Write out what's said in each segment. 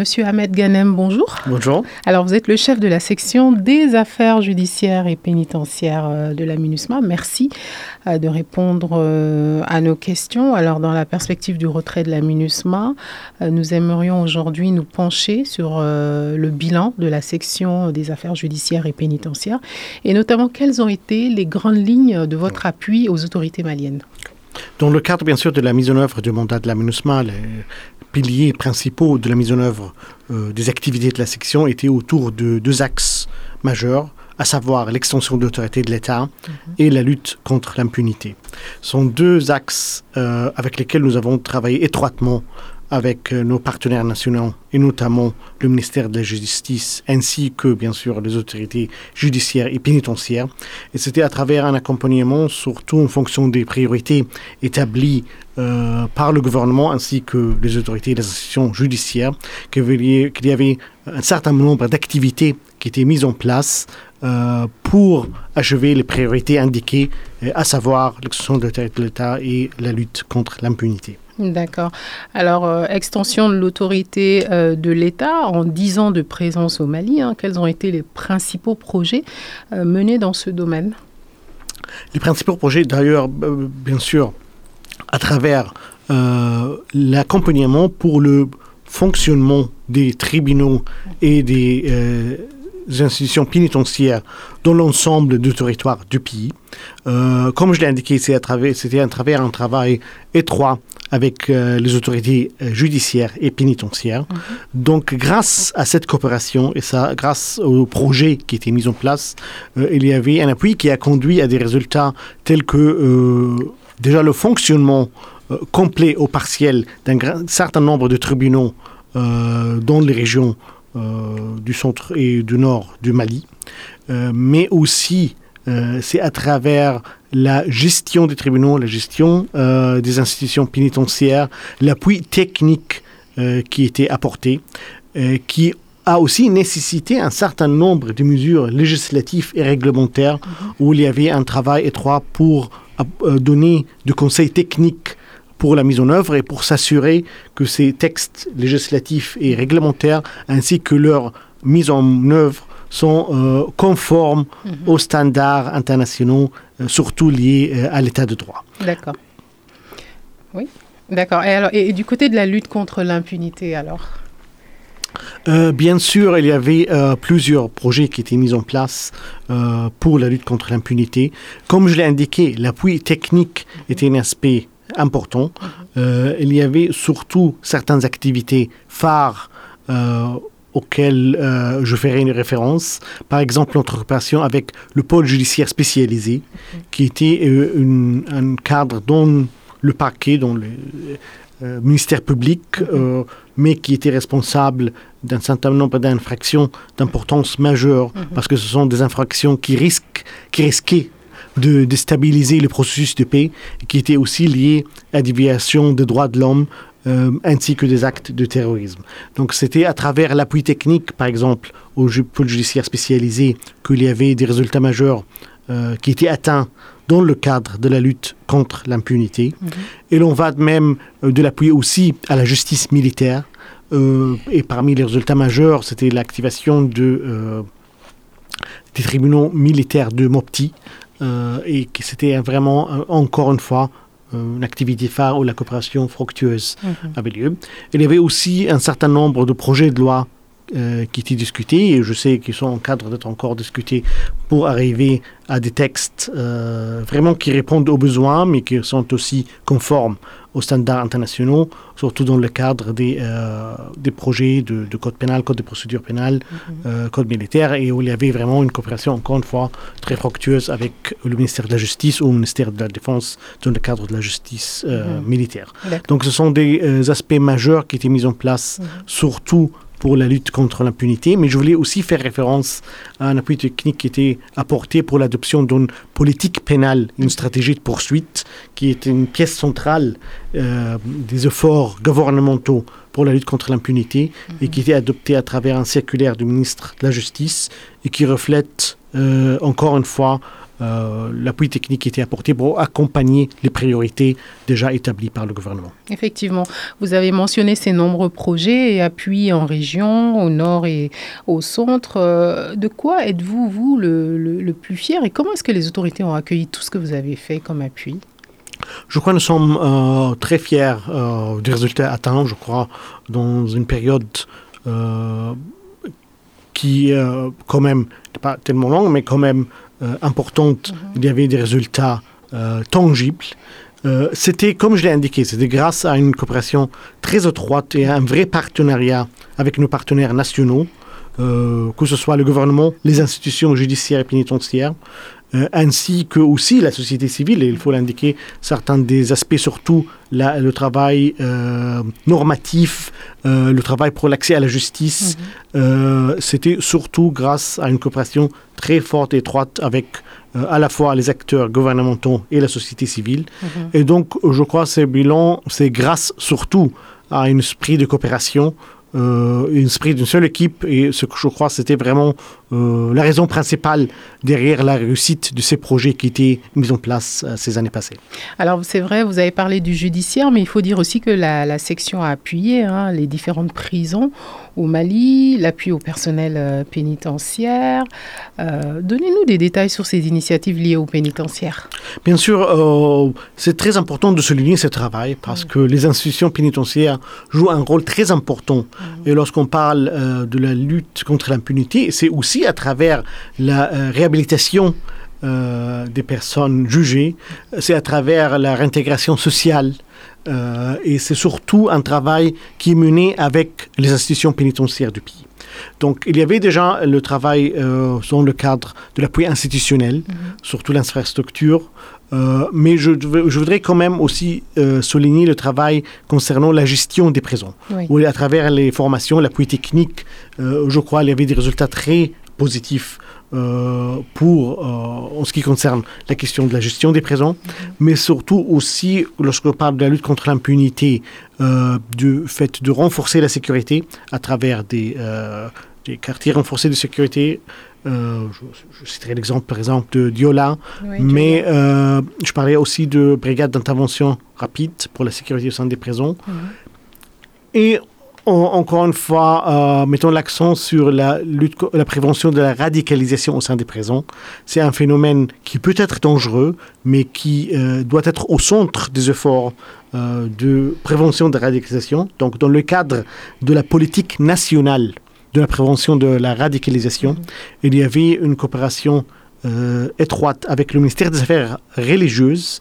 Monsieur Ahmed Ganem, bonjour. Bonjour. Alors, vous êtes le chef de la section des affaires judiciaires et pénitentiaires euh, de la MINUSMA. Merci euh, de répondre euh, à nos questions. Alors, dans la perspective du retrait de la MINUSMA, nous aimerions aujourd'hui nous pencher sur le bilan de la section des affaires judiciaires et pénitentiaires et notamment quelles ont été les grandes lignes de votre appui aux autorités maliennes. Dans le cadre, bien sûr, de la mise en œuvre du mandat de la MINUSMA, les piliers principaux de la mise en œuvre euh, des activités de la section étaient autour de deux axes majeurs, à savoir l'extension de l'autorité de l'État mhm. et la lutte contre l'impunité. Ce sont deux axes euh, avec lesquels nous avons travaillé étroitement avec euh, nos partenaires nationaux et notamment le ministère de la Justice ainsi que bien sûr les autorités judiciaires et pénitentiaires. Et c'était à travers un accompagnement surtout en fonction des priorités établies euh, par le gouvernement ainsi que les autorités et les institutions judiciaires qu'il y avait un certain nombre d'activités qui étaient mises en place euh, pour achever les priorités indiquées, à savoir l'extension de l'État et la lutte contre l'impunité. D'accord. Alors, euh, extension de l'autorité euh, de l'État en 10 ans de présence au Mali, hein, quels ont été les principaux projets euh, menés dans ce domaine? Les principaux projets, d'ailleurs, bien sûr, à travers l'accompagnement pour le fonctionnement des tribunaux et des institutions pénitentiaires dans l'ensemble du territoire du pays. comme je l'ai indiqué, c'était à travers un travail étroit avec euh, les autorités euh, judiciaires et pénitentiaires. Mhm. Donc, grâce à cette coopération et ça, grâce au projet qui était mis en place, euh, il y avait un appui qui a conduit à des résultats tels que déjà le fonctionnement complet ou partiel d'un certain nombre de tribunaux dans les régions du centre et du nord du Mali, mais aussi c'est à travers la gestion des tribunaux, la gestion euh, des institutions pénitentiaires, l'appui technique euh, qui était apporté, euh, qui a aussi nécessité un certain nombre de mesures législatives et réglementaires mhm. où il y avait un travail étroit pour donner des conseils techniques pour la mise en œuvre et pour s'assurer que ces textes législatifs et réglementaires ainsi que leur mise en œuvre sont euh, conformes mhm. aux standards internationaux, surtout liés euh, à l'état de droit. D'accord. Oui, d'accord. Et, alors, et, du côté de la lutte contre l'impunité, alors? Bien sûr, il y avait plusieurs projets qui étaient mis en place pour la lutte contre l'impunité. Comme je l'ai indiqué, l'appui technique était un aspect important. Mhm. il y avait surtout certaines activités phares auquel euh, je ferai une référence. Par exemple, notre coopération avec le pôle judiciaire spécialisé, qui était euh, un cadre dont le parquet, dont le euh, ministère public, mais qui était responsable d'un certain nombre d'infractions d'importance majeure, mhm. parce que ce sont des infractions qui risquent, qui risquaient de déstabiliser le processus de paix, qui étaient aussi liées à des violations des droits de l'homme, euh, ainsi que des actes de terrorisme. Donc c'était à travers l'appui technique, par exemple, au pôle judiciaire spécialisé, qu'il y avait des résultats majeurs euh, qui étaient atteints dans le cadre de la lutte contre l'impunité. Mhm. Et l'on va même euh, de l'appui aussi à la justice militaire. et parmi les résultats majeurs, c'était l'activation de, des tribunaux militaires de Mopti. et que c'était vraiment, encore une fois, une activité phare où la coopération fructueuse mhm. avait lieu. Il y avait aussi un certain nombre de projets de loi euh, qui étaient discutés et je sais qu'ils sont en cadre d'être encore discutés pour arriver à des textes euh, vraiment qui répondent aux besoins mais qui sont aussi conformes aux standards internationaux, surtout dans le cadre des, euh, des projets de, code pénal, code de procédure pénale, mhm. code militaire, et où il y avait vraiment une coopération, encore une fois, très fructueuse avec le ministère de la Justice ou le ministère de la Défense dans le cadre de la justice mhm. militaire. Donc ce sont des aspects majeurs qui étaient mis en place, mhm. surtout pour la lutte contre l'impunité, mais je voulais aussi faire référence à un appui technique qui était apporté pour l'adoption d'une politique pénale, une stratégie de poursuite, qui est une pièce centrale euh, des efforts gouvernementaux pour la lutte contre l'impunité et qui était adoptée à travers un circulaire du ministre de la Justice et qui reflète euh, encore une fois euh, l'appui technique qui était apporté pour accompagner les priorités déjà établies par le gouvernement. Effectivement, vous avez mentionné ces nombreux projets et appuis en région, au nord et au centre. Euh, de quoi êtes-vous, vous, le, le plus fier et comment est-ce que les autorités ont accueilli tout ce que vous avez fait comme appui? Je crois que nous sommes euh, très fiers euh, des résultats atteints, je crois, dans une période qui, quand même, pas tellement longue, mais quand même importante. Mhm. Il y avait des résultats tangibles. c'était, comme je l'ai indiqué, c'était grâce à une coopération très étroite et à un vrai partenariat avec nos partenaires nationaux, que ce soit le gouvernement, les institutions judiciaires et pénitentiaires, euh, ainsi que aussi la société civile, et il faut l'indiquer, certains des aspects, surtout le travail euh, normatif, euh, le travail pour l'accès à la justice, mhm. c'était surtout grâce à une coopération très forte et étroite avec à la fois les acteurs gouvernementaux et la société civile. Mhm. Et donc, je crois que ces bilans, c'est grâce surtout à un esprit de coopération euh, un esprit d'une seule équipe et ce que je crois c'était vraiment euh, la raison principale derrière la réussite de ces projets qui étaient mis en place euh, ces années passées. Alors c'est vrai, vous avez parlé du judiciaire, mais il faut dire aussi que la, section a appuyé hein, les différentes prisons au Mali, l'appui au personnel pénitentiaire. Donnez-nous des détails sur ces initiatives liées au pénitentiaire. Bien sûr, c'est très important de souligner ce travail parce que les institutions pénitentiaires jouent un rôle très important et lorsqu'on parle euh, de la lutte contre l'impunité, c'est aussi à travers la euh, réhabilitation euh, des personnes jugées, c'est à travers la réintégration sociale. et c'est surtout un travail qui est mené avec les institutions pénitentiaires du pays. Donc, il y avait déjà le travail dans le cadre de l'appui institutionnel, mm-hmm. surtout l'infrastructure, euh, mais je, je, voudrais quand même aussi euh, souligner le travail concernant la gestion des prisons. Où à travers les formations, l'appui technique, euh, je crois qu'il y avait des résultats très positifs pour, en ce qui concerne la question de la gestion des prisons, mais surtout aussi, lorsqu'on parle de la lutte contre l'impunité, du fait de renforcer la sécurité à travers des, des quartiers renforcés de sécurité, euh, je, citerai l'exemple, par exemple, de Diola, mais euh, je parlais aussi de brigade d'intervention rapide pour la sécurité au sein des prisons. Mhm. Et encore une fois, euh, mettons l'accent sur la, lutte, la prévention de la radicalisation au sein des prisons. C'est un phénomène qui peut être dangereux, mais qui doit être au centre des efforts de prévention de la radicalisation. Donc, dans le cadre de la politique nationale de la prévention de la radicalisation. Il y avait une coopération euh, étroite avec le ministère des Affaires religieuses,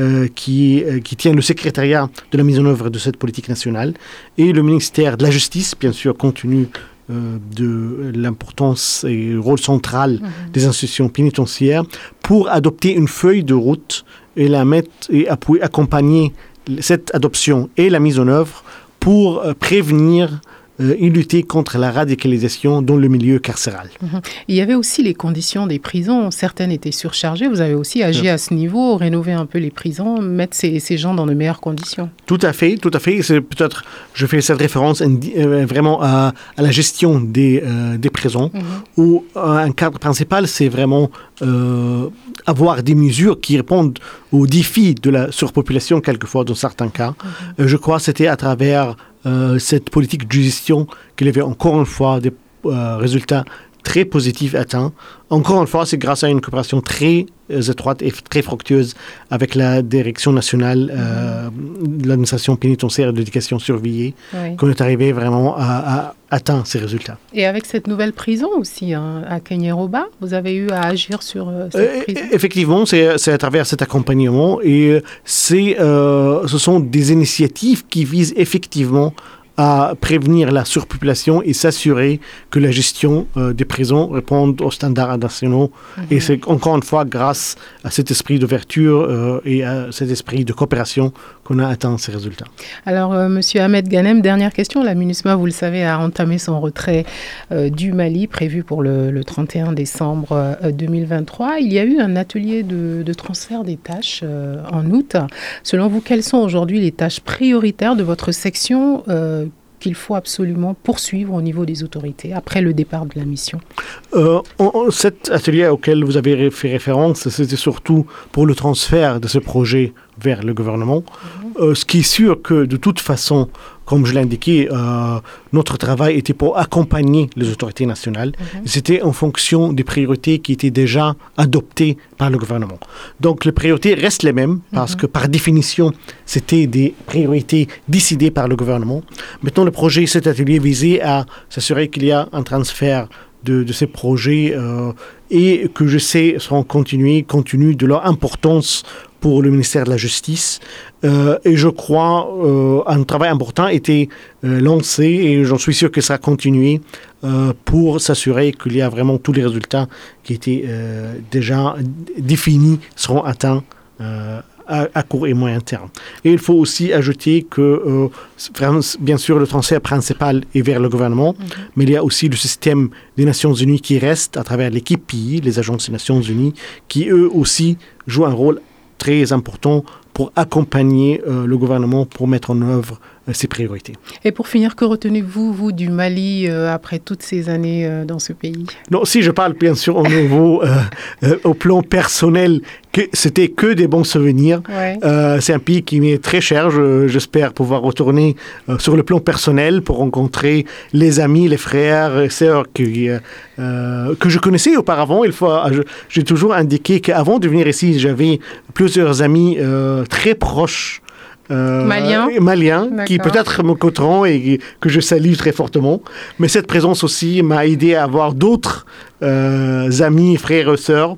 euh, qui, euh, qui tient le secrétariat de la mise en œuvre de cette politique nationale, et le ministère de la Justice, bien sûr, compte tenu de l'importance et le rôle central mhm. des institutions pénitentiaires, pour adopter une feuille de route et la mettre et appuyer, accompagner cette adoption et la mise en œuvre pour prévenir euh, et lutter contre la radicalisation dans le milieu carcéral. Mhm. Il y avait aussi les conditions des prisons. Certaines étaient surchargées. Vous avez aussi agi à ce niveau, rénover un peu les prisons, mettre ces, ces, gens dans de meilleures conditions. Tout à fait, tout à fait. C'est peut-être, je fais cette référence euh, vraiment à, à, la gestion des, euh, des prisons, mhm. où un cadre principal, c'est vraiment avoir des mesures qui répondent aux défis de la surpopulation, quelquefois dans certains cas. Mhm. je crois que c'était à travers euh, cette politique de gestion qu'il avait encore une fois des euh, résultats très positifs atteints. Encore une fois, c'est grâce à une coopération très euh, étroite et très fructueuse avec la direction nationale de l'administration pénitentiaire et de l'éducation surveillée qu'on est arrivé vraiment à, atteindre ces résultats. Et avec cette nouvelle prison aussi hein, à Kenyaroba, vous avez eu à agir sur cette prison? Effectivement, c'est à travers cet accompagnement et c'est, ce sont des initiatives qui visent effectivement à prévenir la surpopulation et s'assurer que la gestion euh, des prisons réponde aux standards internationaux. Mhm. Et c'est encore une fois grâce à cet esprit d'ouverture euh, et à cet esprit de coopération qu'on a atteint ces résultats. Alors, euh, Monsieur Ahmed Ganem, dernière question. La MINUSMA, vous le savez, a entamé son retrait du Mali prévu pour le, 31 décembre 2023. Il y a eu un atelier de, de transfert des tâches en août. Selon vous, quelles sont aujourd'hui les tâches prioritaires de votre section qu'il faut absolument poursuivre au niveau des autorités après le départ de la mission. Euh, Cet atelier auquel vous avez fait référence, c'était surtout pour le transfert de ce projet vers le gouvernement. Euh, ce qui est sûr que de toute façon, comme je l'ai indiqué, euh, notre travail était pour accompagner les autorités nationales. Mhm. C'était en fonction des priorités qui étaient déjà adoptées par le gouvernement. Donc les priorités restent les mêmes parce mhm. que par définition, c'était des priorités décidées par le gouvernement. Maintenant, le projet, cet atelier visait à s'assurer qu'il y a un transfert de, ces projets euh, et que je sais seront continués compte tenu de leur importance pour le ministère de la Justice. Euh, et je crois euh, un travail important a été lancé et j'en suis sûr que ça va continuer pour s'assurer qu'il y a vraiment tous les résultats qui étaient déjà définis seront atteints à, court et moyen terme. Et il faut aussi ajouter que, bien sûr, le transfert principal est vers le gouvernement, mhm. mais il y a aussi le système des Nations Unies qui reste à travers l'équipe PI, les agences des Nations Unies, qui eux aussi jouent un rôle très important pour accompagner euh, le gouvernement pour mettre en œuvre euh, ses priorités. Et pour finir, que retenez-vous, vous, du Mali euh, après toutes ces années dans ce pays? Non, si je parle bien sûr au niveau, au plan personnel, que c'était que des bons souvenirs. c'est un pays qui m'est très cher. j'espère pouvoir retourner sur le plan personnel pour rencontrer les amis, les frères et sœurs qui, que je connaissais auparavant. Il faut, j'ai toujours indiqué qu'avant de venir ici, j'avais plusieurs amis très proches euh, maliens, qui peut-être me coteront et que je salue très fortement. Mais cette présence aussi m'a aidé à avoir d'autres euh, amis, frères et sœurs.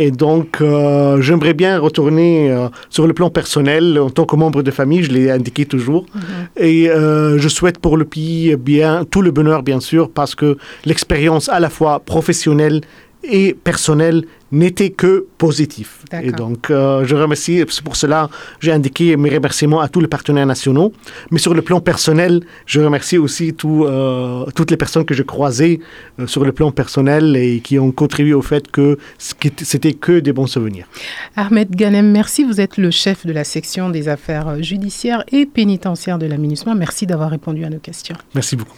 Et donc, euh, j'aimerais bien retourner sur le plan personnel en tant que membre de famille, je l'ai indiqué toujours. Mhm. Et je souhaite pour le pays bien tout le bonheur, bien sûr, parce que l'expérience à la fois professionnelle et personnelle n'était que positif. Et donc, euh, je remercie, c'est pour cela j'ai indiqué mes remerciements à tous les partenaires nationaux. Mais sur le plan personnel, je remercie aussi tout, euh, toutes les personnes que j'ai croisées euh, sur le plan personnel et qui ont contribué au fait que c'était que des bons souvenirs. Ahmed Ganem, merci. Vous êtes le chef de la section des affaires judiciaires et pénitentiaires de la MINUSMA. Merci d'avoir répondu à nos questions. Merci beaucoup.